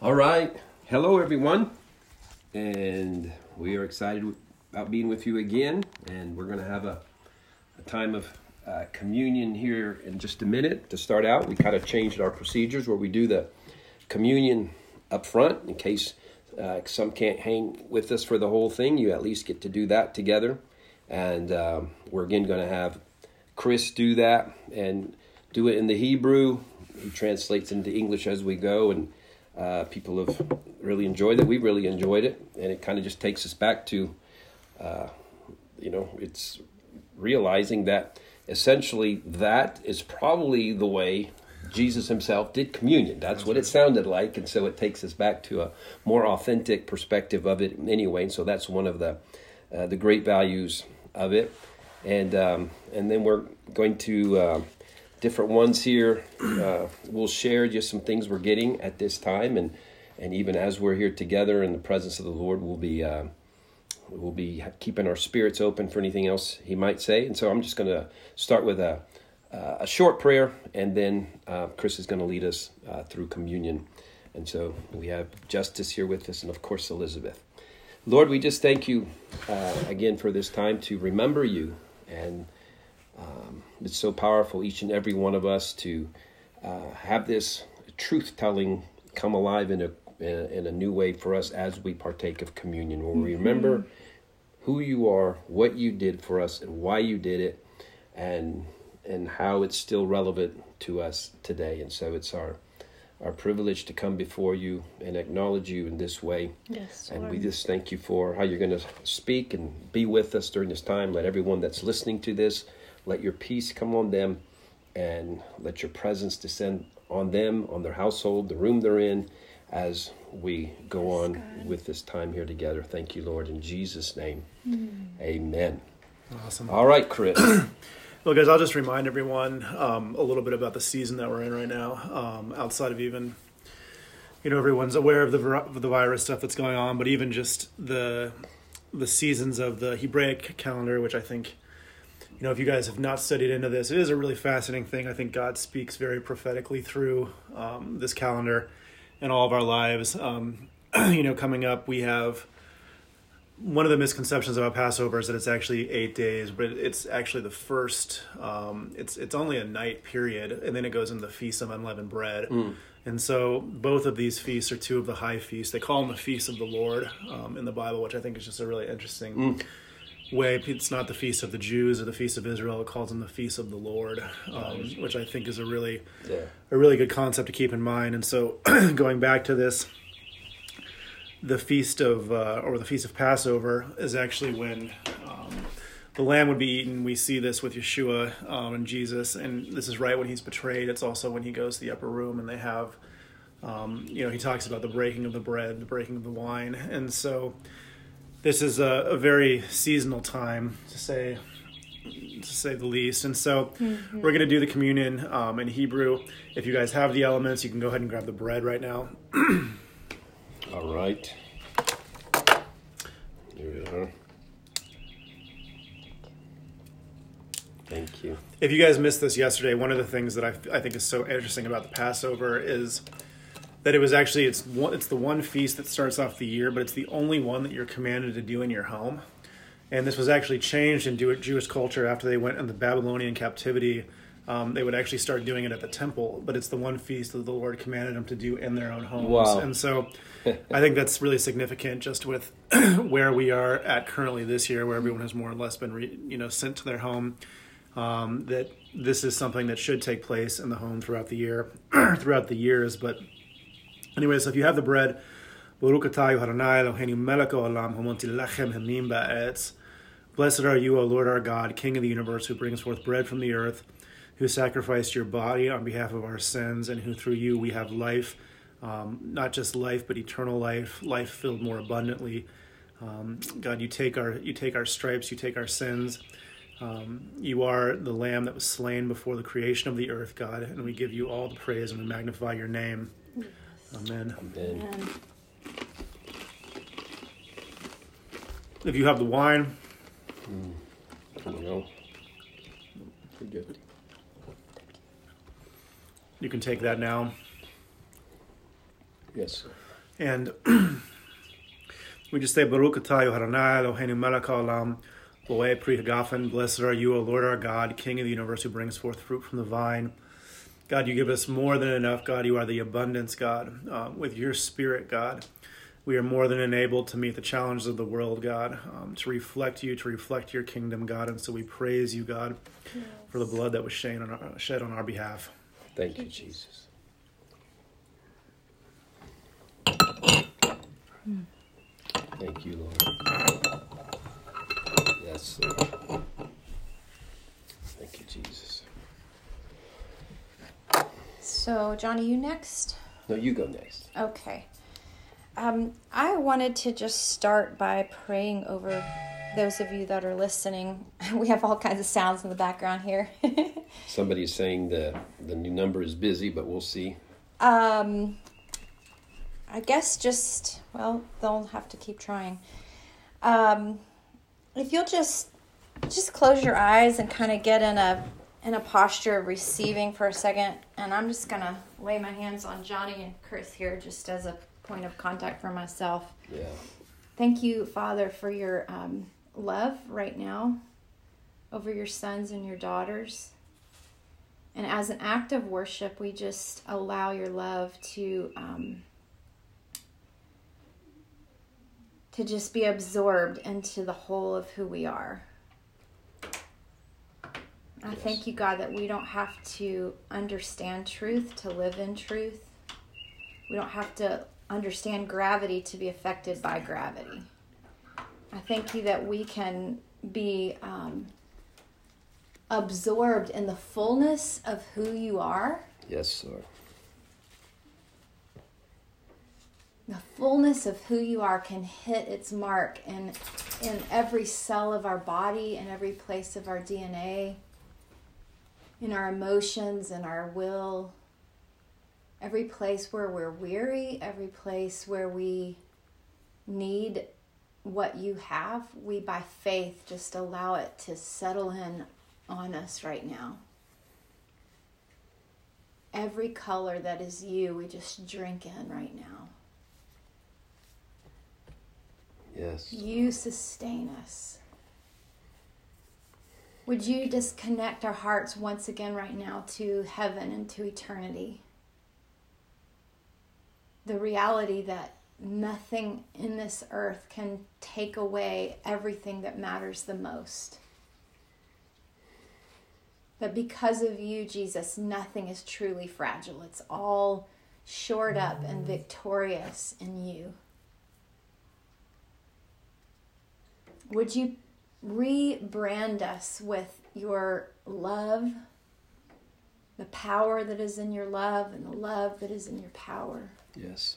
All right. Hello, everyone. And we are excited about being with you again. And we're going to have a, a time of uh, communion here in just a minute. To start out, we kind of changed our procedures where we do the communion up front in case uh, some can't hang with us for the whole thing. You at least get to do that together. And um, we're again going to have Chris do that and do it in the Hebrew. He translates into English as we go. And uh, people have really enjoyed it. We really enjoyed it, and it kind of just takes us back to, uh, you know, it's realizing that essentially that is probably the way Jesus himself did communion. That's what it sounded like, and so it takes us back to a more authentic perspective of it anyway. And so that's one of the uh, the great values of it, and um, and then we're going to uh, different ones here. Uh, we'll share just some things we're getting at this time, and and even as we're here together in the presence of the Lord, we'll be uh, we'll be keeping our spirits open for anything else He might say. And so I'm just going to start with a a short prayer, and then uh, Chris is going to lead us uh, through communion. And so we have Justice here with us, and of course Elizabeth. Lord, we just thank you uh, again for this time to remember you and um, it's so powerful, each and every one of us, to uh, have this truth telling come alive in a in a new way for us as we partake of communion, where we remember mm-hmm. who you are, what you did for us, and why you did it, and and how it's still relevant to us today. And so it's our our privilege to come before you and acknowledge you in this way. Yes, and we just thank you for how you're going to speak and be with us during this time. Let everyone that's listening to this let your peace come on them and let your presence descend on them, on their household, the room they're in, as we go on God. with this time here together. Thank you, Lord, in Jesus' name. Mm. Amen. Awesome. All right, Chris. well, guys, I'll just remind everyone um, a little bit about the season that we're in right now, um, outside of even you know everyone's aware of the of the virus stuff that's going on, but even just the the seasons of the Hebraic calendar, which I think you know, if you guys have not studied into this, it is a really fascinating thing. I think God speaks very prophetically through um, this calendar and all of our lives. Um, you know, coming up, we have one of the misconceptions about Passover is that it's actually eight days, but it's actually the first. Um, it's it's only a night period, and then it goes into the feast of unleavened bread. Mm. And so both of these feasts are two of the high feasts. They call them the feasts of the Lord um, in the Bible, which I think is just a really interesting. Mm way. It's not the feast of the Jews or the feast of Israel. It calls them the feast of the Lord, um, which I think is a really yeah. a really good concept to keep in mind. And so, going back to this, the feast of uh, or the feast of Passover is actually when um, the lamb would be eaten. We see this with Yeshua um, and Jesus, and this is right when he's betrayed. It's also when he goes to the upper room and they have. Um, you know, he talks about the breaking of the bread, the breaking of the wine, and so this is a, a very seasonal time to say to say the least. And so mm-hmm. we're going to do the communion um, in Hebrew. If you guys have the elements, you can go ahead and grab the bread right now. All right. Here we are. Thank you. If you guys missed this yesterday, one of the things that I, I think is so interesting about the Passover is that it was actually it's one, it's the one feast that starts off the year, but it's the only one that you're commanded to do in your home. And this was actually changed in Jewish culture after they went in the Babylonian captivity. Um, they would actually start doing it at the temple, but it's the one feast that the Lord commanded them to do in their own homes. Wow. And so I think that's really significant just with where we are at currently this year, where everyone has more or less been re, you know sent to their home. Um, that this is something that should take place in the home throughout the year, throughout the years, but Anyway, so if you have the bread, Blessed are you, O Lord our God, King of the universe, who brings forth bread from the earth, who sacrificed your body on behalf of our sins, and who through you we have life, um, not just life, but eternal life, life filled more abundantly. Um, God, you take our you take our stripes, you take our sins. Um, you are the Lamb that was slain before the creation of the earth, God, and we give you all the praise and we magnify your name. Amen. Amen. If you have the wine, mm. I don't know. good. You can take that now. Yes. And we just say, Baruch atah Yoharanai Eloheinu melech haolam, Borei pri hagafen. Blessed are you, O Lord our God, King of the universe, who brings forth fruit from the vine. God, you give us more than enough. God, you are the abundance, God. Uh, with your spirit, God, we are more than enabled to meet the challenges of the world, God, um, to reflect you, to reflect your kingdom, God. And so we praise you, God, yes. for the blood that was shed on our, shed on our behalf. Thank you, Jesus. Thank you, Lord. Yes, Lord. Thank you, Jesus. So, Johnny, you next? No, you go next. Okay. Um, I wanted to just start by praying over those of you that are listening. We have all kinds of sounds in the background here. Somebody's saying the the new number is busy, but we'll see. Um, I guess just well, they'll have to keep trying. Um, if you'll just just close your eyes and kind of get in a in a posture of receiving for a second, and I'm just gonna lay my hands on Johnny and Chris here, just as a point of contact for myself. Yeah. Thank you, Father, for your um, love right now over your sons and your daughters. And as an act of worship, we just allow your love to um, to just be absorbed into the whole of who we are. I yes. thank you, God, that we don't have to understand truth to live in truth. We don't have to understand gravity to be affected by gravity. I thank you that we can be um, absorbed in the fullness of who you are. Yes, Lord. The fullness of who you are can hit its mark in, in every cell of our body, in every place of our DNA, in our emotions and our will, every place where we're weary, every place where we need what you have, we by faith just allow it to settle in on us right now. Every color that is you, we just drink in right now. Yes. You sustain us. Would you just connect our hearts once again right now to heaven and to eternity? the reality that nothing in this earth can take away everything that matters the most. But because of you, Jesus, nothing is truly fragile. It's all shored up and mm. victorious in you. Would you rebrand us with your love, the power that is in your love, and the love that is in your power? Yes.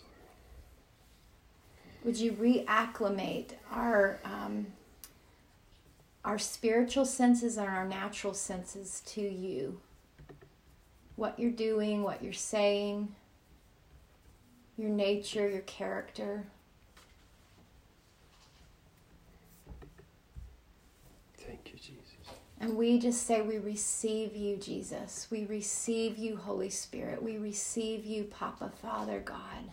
Would you reacclimate our um, our spiritual senses and our natural senses to you? What you're doing, what you're saying, your nature, your character. Thank you, Jesus. And we just say, We receive you, Jesus. We receive you, Holy Spirit. We receive you, Papa, Father, God.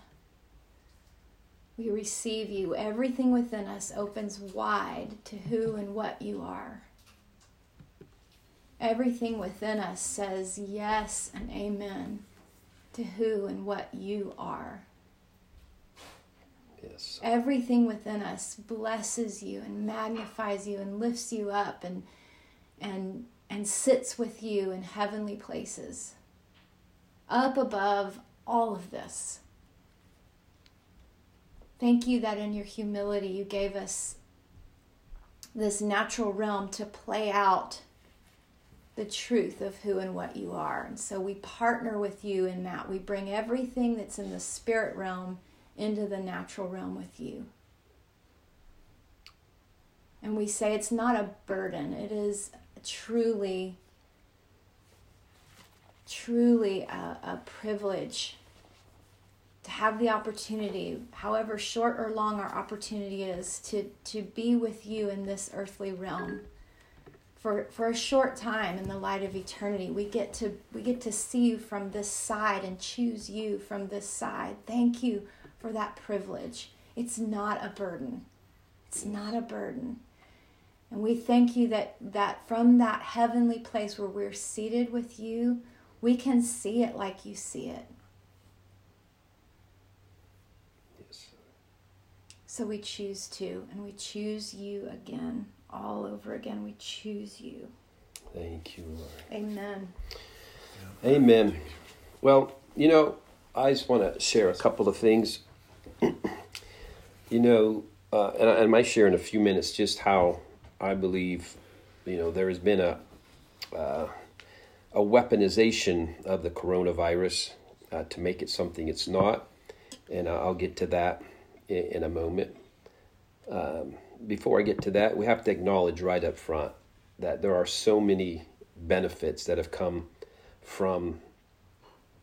We receive you. Everything within us opens wide to who and what you are. Everything within us says yes and amen to who and what you are. Yes. Everything within us blesses you and magnifies you and lifts you up and and and sits with you in heavenly places up above all of this thank you that in your humility you gave us this natural realm to play out the truth of who and what you are. And so we partner with you in that. We bring everything that's in the spirit realm into the natural realm with you. And we say it's not a burden, it is truly, truly a, a privilege to have the opportunity, however short or long our opportunity is, to, to be with you in this earthly realm. For, for a short time in the light of eternity we get to we get to see you from this side and choose you from this side thank you for that privilege. It's not a burden. It's not a burden. And we thank you that, that from that heavenly place where we're seated with you, we can see it like you see it. Yes. So we choose to, and we choose you again, all over again. We choose you. Thank you, Lord. Amen. Amen. Well, you know, I just want to share a couple of things. you know, uh, and, I, and I might share in a few minutes just how I believe, you know, there has been a uh, a weaponization of the coronavirus uh, to make it something it's not, and I'll get to that in, in a moment. Um, before I get to that, we have to acknowledge right up front that there are so many benefits that have come from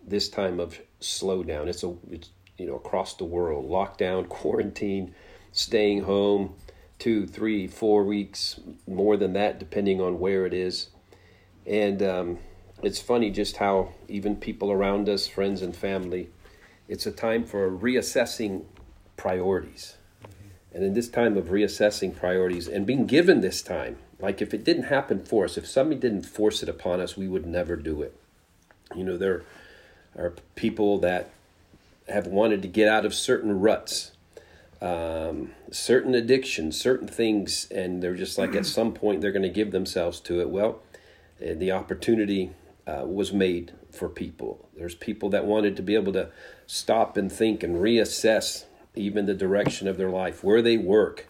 this time of slowdown. It's a it's you know across the world, lockdown, quarantine, staying home, two, three, four weeks, more than that, depending on where it is. And um, it's funny just how even people around us, friends and family, it's a time for reassessing priorities. And in this time of reassessing priorities and being given this time, like if it didn't happen for us, if somebody didn't force it upon us, we would never do it. You know, there are people that have wanted to get out of certain ruts, um, certain addictions, certain things, and they're just like at some point they're going to give themselves to it. Well, uh, the opportunity uh, was made for people. There's people that wanted to be able to stop and think and reassess even the direction of their life, where they work.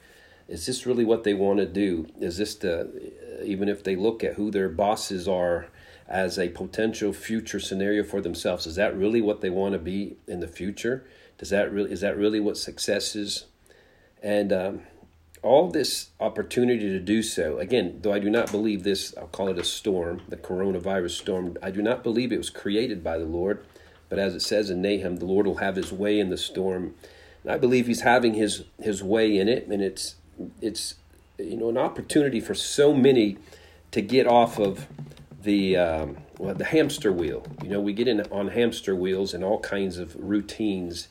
Is this really what they want to do? Is this the, even if they look at who their bosses are as a potential future scenario for themselves, is that really what they want to be in the future? Does that really, is that really what success is? And um, all this opportunity to do so, again, though I do not believe this, I'll call it a storm, the coronavirus storm, I do not believe it was created by the Lord. But as it says in Nahum, the Lord will have his way in the storm. And I believe he's having his, his way in it, and it's it's you know an opportunity for so many to get off of the um, well, the hamster wheel. You know, we get in on hamster wheels and all kinds of routines,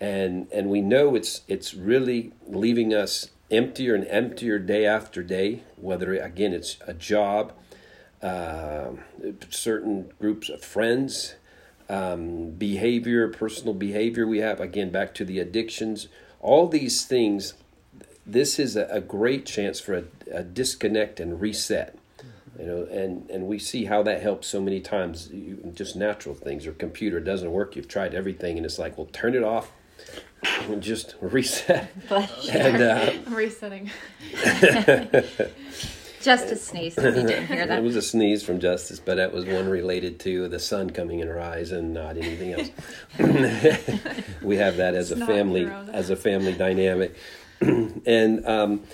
and and we know it's it's really leaving us emptier and emptier day after day. Whether again it's a job, uh, certain groups of friends, um, behavior, personal behavior. We have again back to the addictions. All these things this is a, a great chance for a, a, disconnect and reset. You know, and, and we see how that helps so many times. You, just natural things. Your computer doesn't work. You've tried everything, and it's like, well, turn it off and just reset. and, uh, I'm resetting. Justice sneezed. If you didn't hear that, it was a sneeze from Justice, but that was one related to the sun coming in her eyes and not anything else. we have that as it's a family as a family dynamic. and um,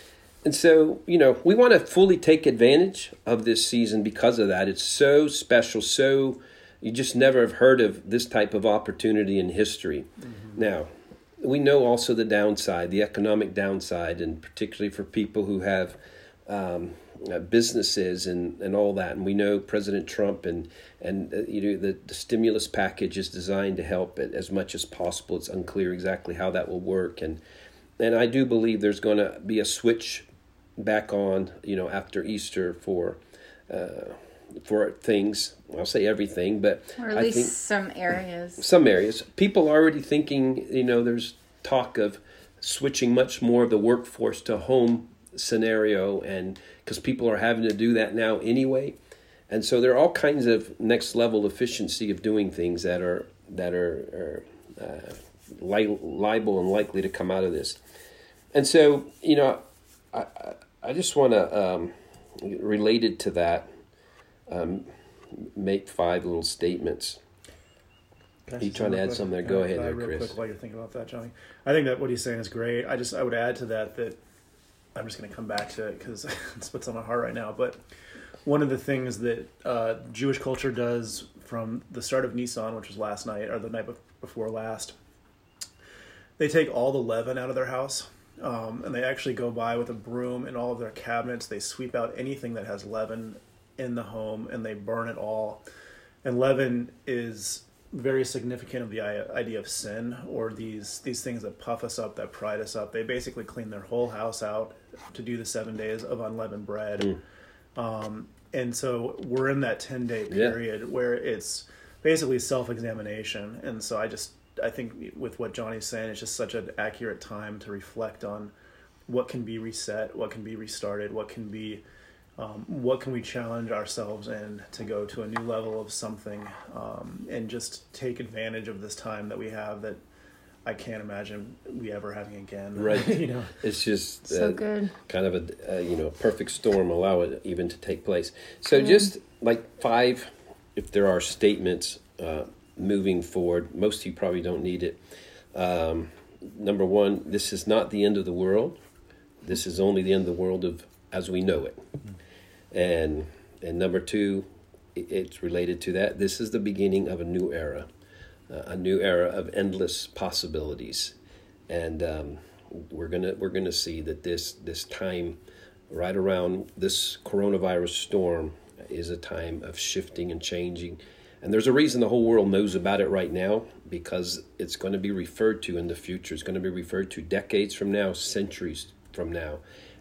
and so you know we want to fully take advantage of this season because of that. It's so special, so you just never have heard of this type of opportunity in history. Mm-hmm. Now we know also the downside, the economic downside, and particularly for people who have. Um, uh, businesses and, and all that, and we know President Trump and and uh, you know the, the stimulus package is designed to help it as much as possible. It's unclear exactly how that will work, and and I do believe there's going to be a switch back on, you know, after Easter for uh, for things. I'll say everything, but or at I least some areas. Some areas, people are already thinking. You know, there's talk of switching much more of the workforce to home scenario, and because people are having to do that now anyway, and so there are all kinds of next level efficiency of doing things that are that are. are uh, li- liable and likely to come out of this. And so, you know, I, I just want to, um, related to that, um, make five little statements. Are you trying to add quick? something there? Go ahead, there, real Chris. quick while you're thinking about that, Johnny. I think that what he's saying is great. I just I would add to that that I'm just going to come back to it because it's what's on my heart right now. But one of the things that uh, Jewish culture does from the start of Nissan, which was last night or the night before last, they take all the leaven out of their house um, and they actually go by with a broom in all of their cabinets. They sweep out anything that has leaven in the home and they burn it all. And leaven is very significant of the idea of sin or these these things that puff us up, that pride us up. They basically clean their whole house out to do the seven days of unleavened bread. Mm. Um, and so we're in that 10 day period yeah. where it's basically self examination. And so I just, I think with what Johnny's saying, it's just such an accurate time to reflect on what can be reset, what can be restarted, what can be um, what can we challenge ourselves in to go to a new level of something um, and just take advantage of this time that we have that I can't imagine we ever having again. Right. you know, it's just so good. Kind of a uh, you know perfect storm allow it even to take place. So just like five, if there are statements uh, moving forward, most of you probably don't need it. Um, number one, this is not the end of the world. This is only the end of the world of as we know it. And and number two, it's related to that. This is the beginning of a new era, uh, a new era of endless possibilities, and um, we're gonna we're gonna see that this this time, right around this coronavirus storm, is a time of shifting and changing. And there's a reason the whole world knows about it right now because it's going to be referred to in the future. It's going to be referred to decades from now, centuries from now,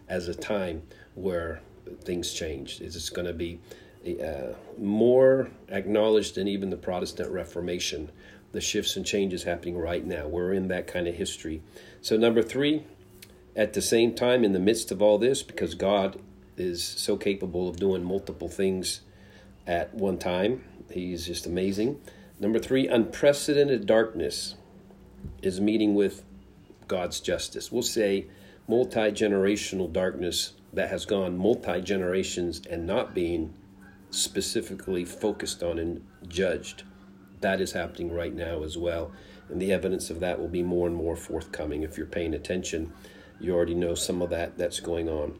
as a time where things changed. It's going to be uh, more acknowledged than even the Protestant Reformation. The shifts and changes happening right now. We're in that kind of history. So, number three, at the same time, in the midst of all this, because God is so capable of doing multiple things at one time, He's just amazing. Number three, unprecedented darkness is meeting with God's justice. We'll say multi generational darkness that has gone multi generations and not being specifically focused on and judged. That is happening right now as well. And the evidence of that will be more and more forthcoming. If you're paying attention, you already know some of that that's going on.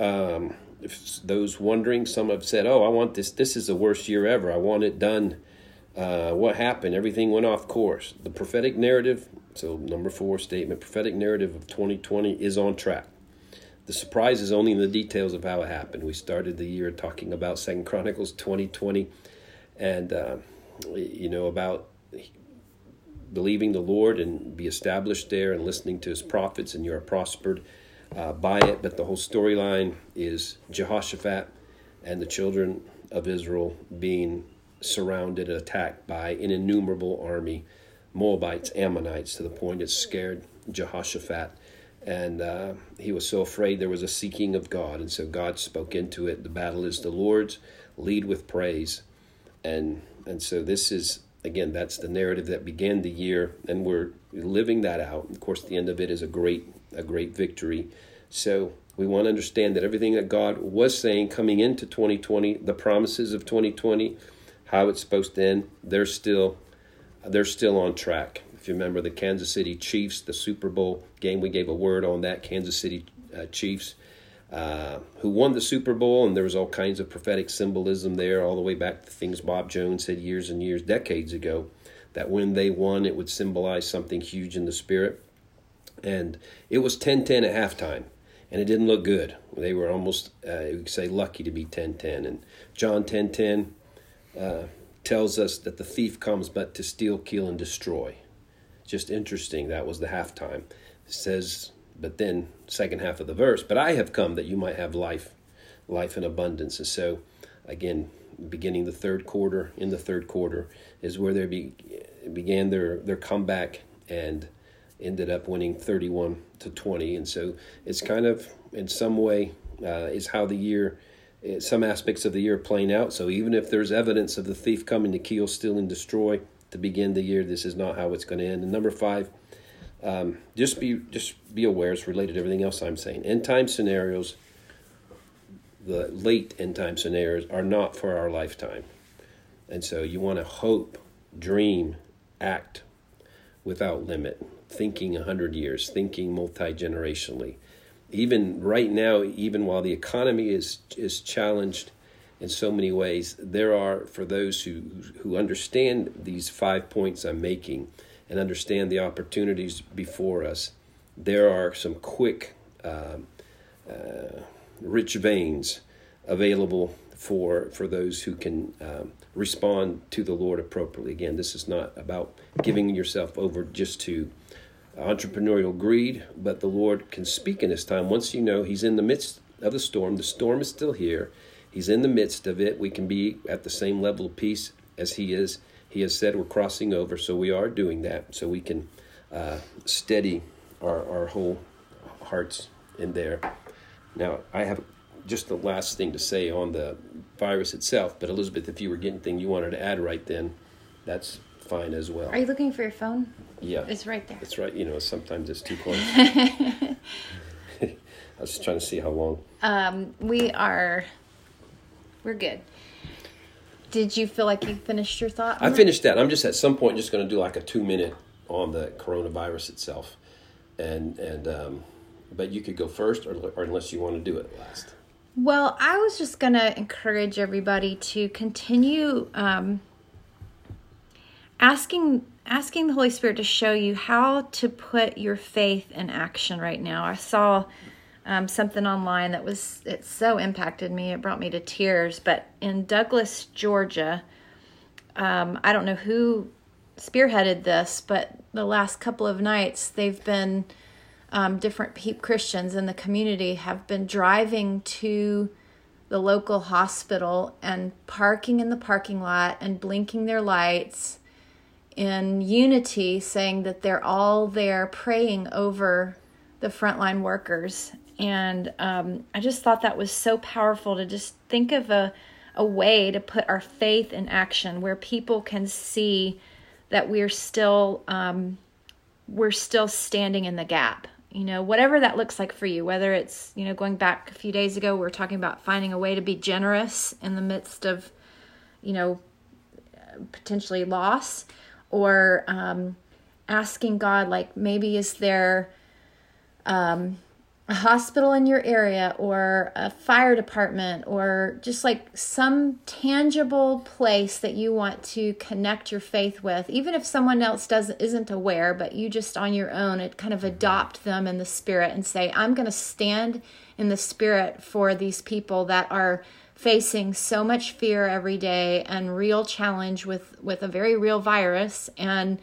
Um, those wondering, some have said, "Oh, I want this. This is the worst year ever. I want it done." Uh, what happened? Everything went off course. The prophetic narrative. So number four statement: prophetic narrative of 2020 is on track. The surprise is only in the details of how it happened. We started the year talking about Second Chronicles 2020 and, uh, you know, about believing the Lord and be established there and listening to his prophets, and you are prospered uh, by it. But the whole storyline is Jehoshaphat and the children of Israel being surrounded and attacked by an innumerable army, Moabites, Ammonites, to the point it scared Jehoshaphat and uh, he was so afraid there was a seeking of God, and so God spoke into it. The battle is the Lord's. Lead with praise, and and so this is again that's the narrative that began the year, and we're living that out. Of course, the end of it is a great a great victory. So we want to understand that everything that God was saying coming into 2020, the promises of 2020, how it's supposed to end, they're still they're still on track. If you remember the Kansas City Chiefs, the Super Bowl game, we gave a word on that. Kansas City uh, Chiefs, uh, who won the Super Bowl, and there was all kinds of prophetic symbolism there, all the way back to things Bob Jones said years and years, decades ago, that when they won, it would symbolize something huge in the spirit. And it was 10 10 at halftime, and it didn't look good. They were almost, uh, you could say, lucky to be 10 10. And John 10 10 uh, tells us that the thief comes but to steal, kill, and destroy just interesting. That was the halftime. It says, but then second half of the verse, but I have come that you might have life, life in abundance. And so, again, beginning the third quarter, in the third quarter, is where they be, began their their comeback and ended up winning 31 to 20. And so it's kind of in some way uh, is how the year some aspects of the year playing out. So even if there's evidence of the thief coming to kill, steal, and destroy, to begin the year. This is not how it's going to end. And number five, um, just be just be aware. It's related to everything else I'm saying. End time scenarios, the late end time scenarios, are not for our lifetime, and so you want to hope, dream, act without limit, thinking a hundred years, thinking multi generationally. Even right now, even while the economy is is challenged in so many ways. There are, for those who, who understand these five points I'm making and understand the opportunities before us, there are some quick, um, uh, rich veins available for for those who can um, respond to the Lord appropriately. Again, this is not about giving yourself over just to entrepreneurial greed, but the Lord can speak in His time. Once you know He's in the midst of the storm, the storm is still here. He's in the midst of it. We can be at the same level of peace as He is. He has said we're crossing over, so we are doing that, so we can uh, steady our, our whole hearts in there. Now, I have just the last thing to say on the virus itself, but Elizabeth, if you were getting anything you wanted to add right then, that's fine as well. Are you looking for your phone? Yeah. It's right there. It's right. You know, sometimes it's too close. I was just trying to see how long. Um, we are, we're good. Did you feel like you finished your thought? I finished that. I'm just at some point just going to do like a two minute on the coronavirus itself, and and um, but you could go first, or, or unless you want to do it last. Well, I was just going to encourage everybody to continue um, asking asking the Holy Spirit to show you how to put your faith in action right now. I saw um, something online that was it so impacted me. It brought me to tears. But in Douglas, Georgia, um, I don't know who spearheaded this, but the last couple of nights they've been um, different pe- Christians in the community have been driving to the local hospital and parking in the parking lot and blinking their lights in unity, saying that they're all there praying over the frontline workers. And um, I just thought that was so powerful to just think of a, a way to put our faith in action where people can see that we're still um, we're still standing in the gap you know whatever that looks like for you whether it's you know going back a few days ago we are talking about finding a way to be generous in the midst of you know potentially loss or um, asking God, like maybe is there um, a hospital in your area or a fire department or just like some tangible place that you want to connect your faith with, even if someone else doesn't isn't aware, but you just on your own, it kind of adopt them in the spirit and say, I'm going to stand in the spirit for these people that are facing so much fear every day and real challenge with with a very real virus and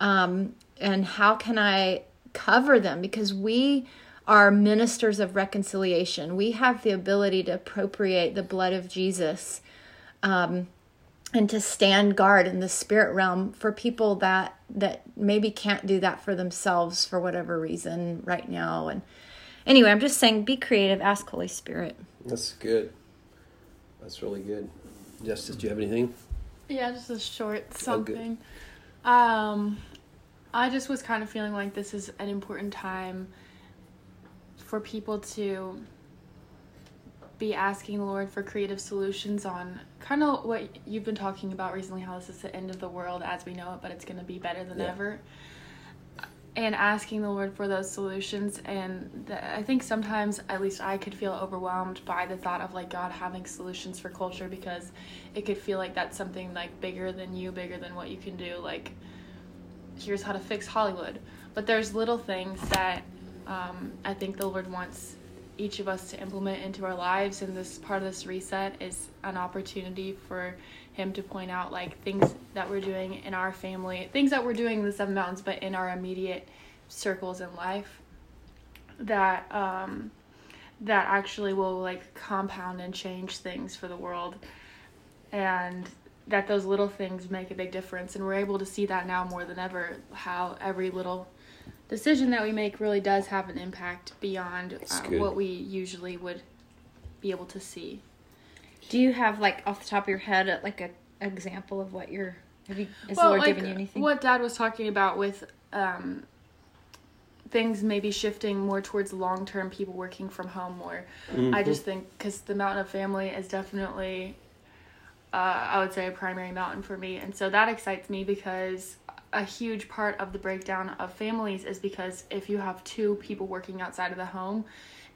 um, and how can I cover them because we are ministers of reconciliation. We have the ability to appropriate the blood of Jesus um, and to stand guard in the spirit realm for people that that maybe can't do that for themselves for whatever reason right now. And anyway, I'm just saying, be creative. Ask Holy Spirit. That's good. That's really good. Justice, do you have anything? Yeah, just a short something. Oh, um, I just was kind of feeling like this is an important time for people to be asking the Lord for creative solutions on kind of what you've been talking about recently how this is the end of the world as we know it, but it's going to be better than yeah. ever and asking the Lord for those solutions. And the, I think sometimes, at least I could feel overwhelmed by the thought of like God having solutions for culture because it could feel like that's something like bigger than you, bigger than what you can do. Like, here's how to fix Hollywood. But there's little things that um, I think the Lord wants each of us to implement into our lives. And this part of this reset is an opportunity for him to point out like things that we're doing in our family, things that we're doing in the Seven Mountains, but in our immediate circles in life that um, that actually will like compound and change things for the world, and that those little things make a big difference. And we're able to see that now more than ever. How every little decision that we make really does have an impact beyond uh, what we usually would be able to see. Do you have like off the top of your head like a example of what you're have you is well, Lord like, giving you anything? What Dad was talking about with um, things maybe shifting more towards long term people working from home more. Mm-hmm. I just think because the mountain of family is definitely, uh, I would say, a primary mountain for me. And so that excites me because a huge part of the breakdown of families is because if you have two people working outside of the home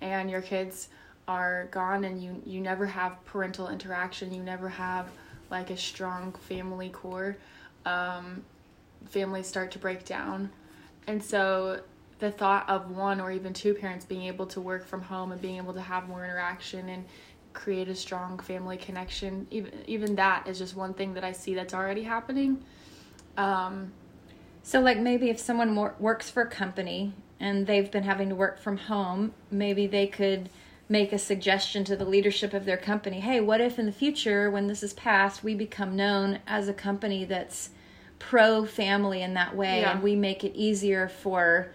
and your kids are gone and you you never have parental interaction you never have like a strong family core um, families start to break down and so the thought of one or even two parents being able to work from home and being able to have more interaction and create a strong family connection. Even even that is just one thing that I see that's already happening. Um, so, like maybe if someone works for a company and they've been having to work from home, maybe they could make a suggestion to the leadership of their company hey, what if in the future, when this is passed, we become known as a company that's pro family in that way Yeah. and we make it easier for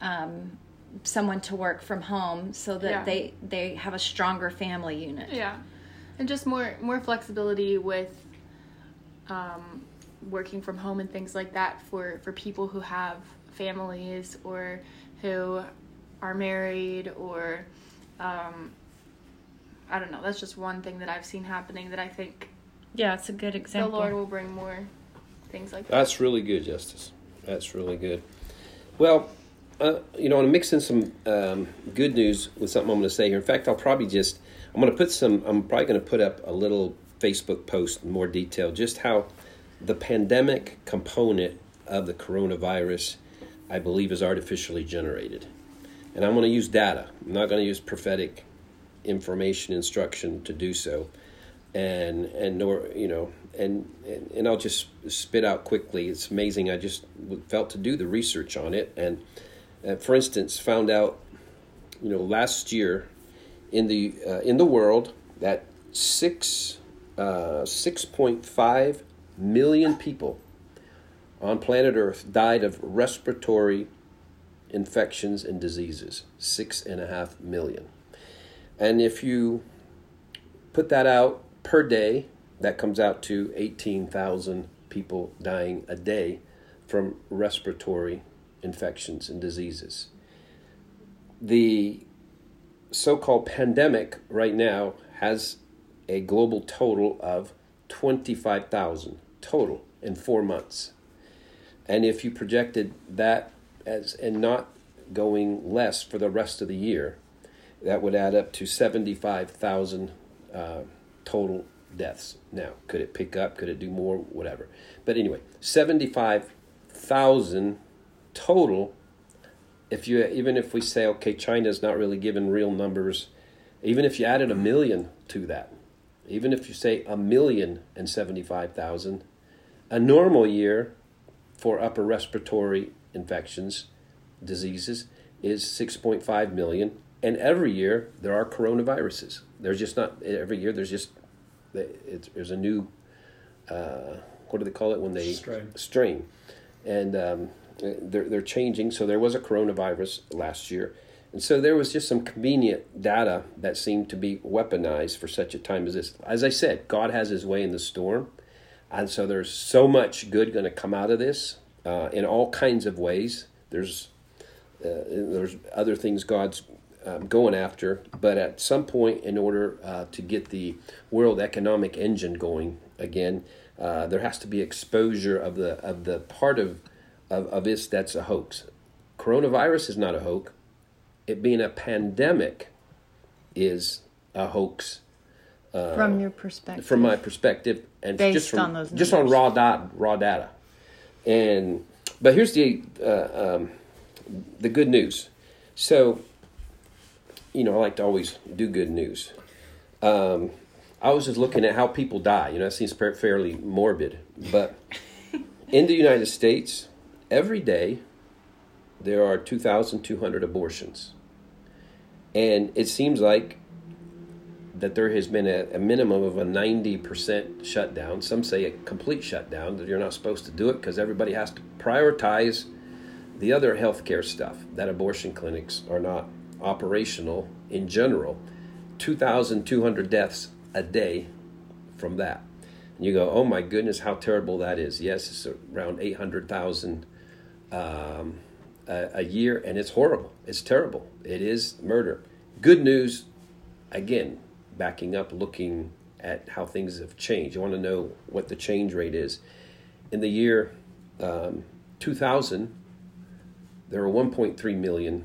um, someone to work from home so that Yeah. they, they have a stronger family unit? Yeah, and just more more flexibility with um, working from home and things like that for for people who have families or who are married or um, I don't know. That's just one thing that I've seen happening that I think Yeah, it's a good example. the. Lord will bring more things like that. That's really good, Justice. That's really good. Well, uh, you know, I'm mixing some um, good news with something I'm going to say here. In fact, I'll probably just I'm going to put some. I'm probably going to put up a little Facebook post in more detail, just how the pandemic component of the coronavirus, I believe, is artificially generated, and I'm going to use data. I'm not going to use prophetic information instruction to do so and and nor you know and, and and I'll just spit out quickly. It's amazing. I just felt to do the research on it, and uh, for instance, found out you know last year in the uh, in the world that six uh, six point five million people on planet Earth died of respiratory infections and diseases. Six and a half million, and if you put that out per day, that comes out to 18,000 people dying a day from respiratory infections and diseases. The so called pandemic right now has a global total of 25,000 total in four months. And if you projected that as and not going less for the rest of the year, that would add up to 75,000 uh, total deaths. Now, could it pick up? Could it do more? Whatever. But anyway, 75,000 total. If you even if we say okay, China's not really given real numbers, even if you added a million to that, even if you say a million and seventy-five thousand, a normal year for upper respiratory infections, diseases is 6.5 million. And every year there are coronaviruses. There's just not every year there's just it's, there's a new uh, what do they call it when they Strain. strain. And um, they're, they're changing. So there was a coronavirus last year. And so there was just some convenient data that seemed to be weaponized for such a time as this. As i said god has his way in the storm and so there's so much good going to come out of this uh, in all kinds of ways. There's uh, there's other things God's um, going after, but at some point, in order uh, to get the world economic engine going again, uh, there has to be exposure of the of the part of, of of this that's a hoax. Coronavirus is not a hoax. It being a pandemic is a hoax From your perspective. from my perspective and Based just from on those just on raw data raw data. And but here's the uh, um, the good news. So you know i like to always do good news. Um, i was just looking at how people die. You know it seems fairly morbid. But in the united states every day there are 2200 abortions. And it seems like that there has been a, a minimum of a 90% shutdown. Some say a complete shutdown, that you're not supposed to do it because everybody has to prioritize the other healthcare stuff, that abortion clinics are not operational in general. 2,200 deaths a day from that. And you go, oh my goodness, how terrible that is. Yes, it's around 800,000 um, a, a year, and it's horrible. It's terrible. It is murder. Good news, again, backing up, looking at how things have changed. You want to know what the change rate is. In the year um, 2000, there were 1.3 million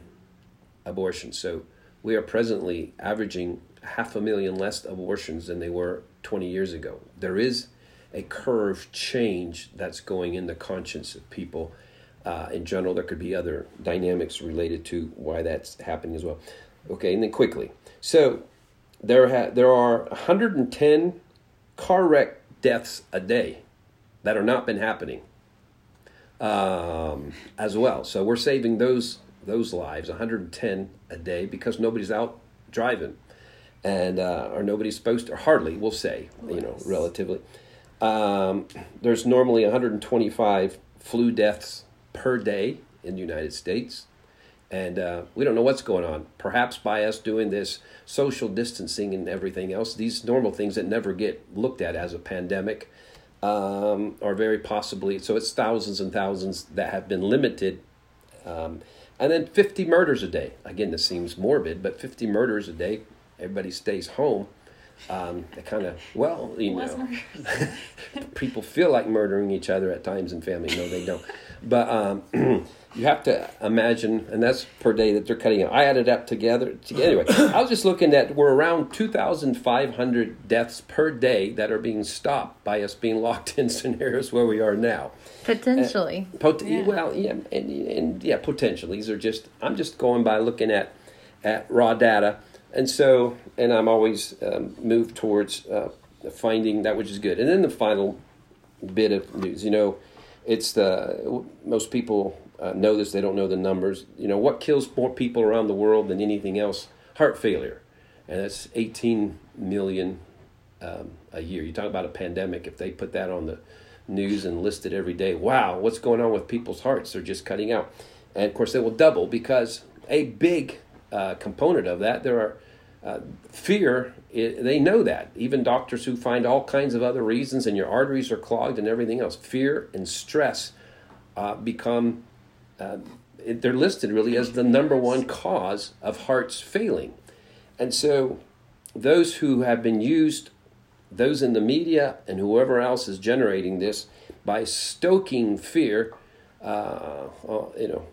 abortions. So we are presently averaging half a million less abortions than they were 20 years ago. There is a curve change that's going in the conscience of people. Uh, in general, there could be other dynamics related to why that's happening as well. Okay, and then quickly. So there ha- there are 110 car wreck deaths a day that are not been happening um, as well. So we're saving those those lives, 110 a day, because nobody's out driving, and uh, or nobody's supposed to, or hardly, we'll say, you know, relatively. Um, there's normally 125 flu deaths per day in the United States. And uh, we don't know what's going on. Perhaps by us doing this social distancing and everything else, these normal things that never get looked at as a pandemic um, are very possibly, so it's thousands and thousands that have been limited. Um, and then 50 murders a day. Again, this seems morbid, but 50 murders a day, everybody stays home. Um, they kind of, well, you know, people feel like murdering each other at times in family. No, they don't. But um, you have to imagine, and that's per day that they're cutting out. I added up together. Anyway, I was just looking at we're around 2,500 deaths per day that are being stopped by us being locked in scenarios where we are now. Potentially. Uh, pot- yeah. Well, yeah, and, and yeah, potentially. These are just, I'm just going by looking at, at raw data. And so, and I'm always um, moved towards uh, finding that which is good. And then the final bit of news, you know, it's the most people uh, know this. They don't know the numbers. You know what kills more people around the world than anything else? Heart failure, and that's 18 million um, a year. You talk about a pandemic. If they put that on the news and list it every day, wow, what's going on with people's hearts? They're just cutting out, and of course they will double because a big uh, component of that there are uh, fear, it, they know that. Even doctors who find all kinds of other reasons and your arteries are clogged and everything else, fear and stress uh, become, uh, they're listed really as the number one cause of hearts failing. And so those who have been used, those in the media and whoever else is generating this, by stoking fear, uh, you know,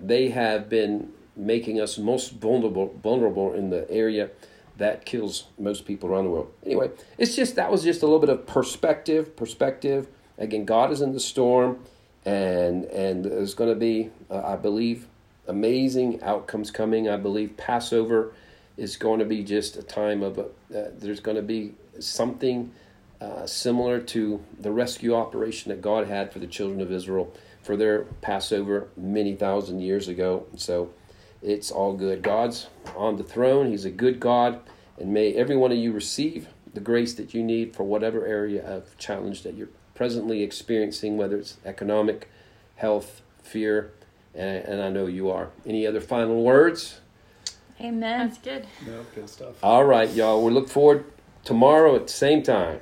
they have been making us most vulnerable vulnerable in the area that kills most people around the world. Anyway, it's just that was just a little bit of perspective. Perspective. Again, God is in the storm, and and there's going to be, uh, I believe, amazing outcomes coming. I believe Passover is going to be just a time of. Uh, there's going to be something uh, similar to the rescue operation that God had for the children of Israel for their Passover many thousand years ago. So it's all good. God's on the throne. He's a good God. And may every one of you receive the grace that you need for whatever area of challenge that you're presently experiencing, whether it's economic, health, fear, and, and I know you are. Any other final words? Amen. That's good. No, good stuff. All right, y'all. We look forward tomorrow at the same time.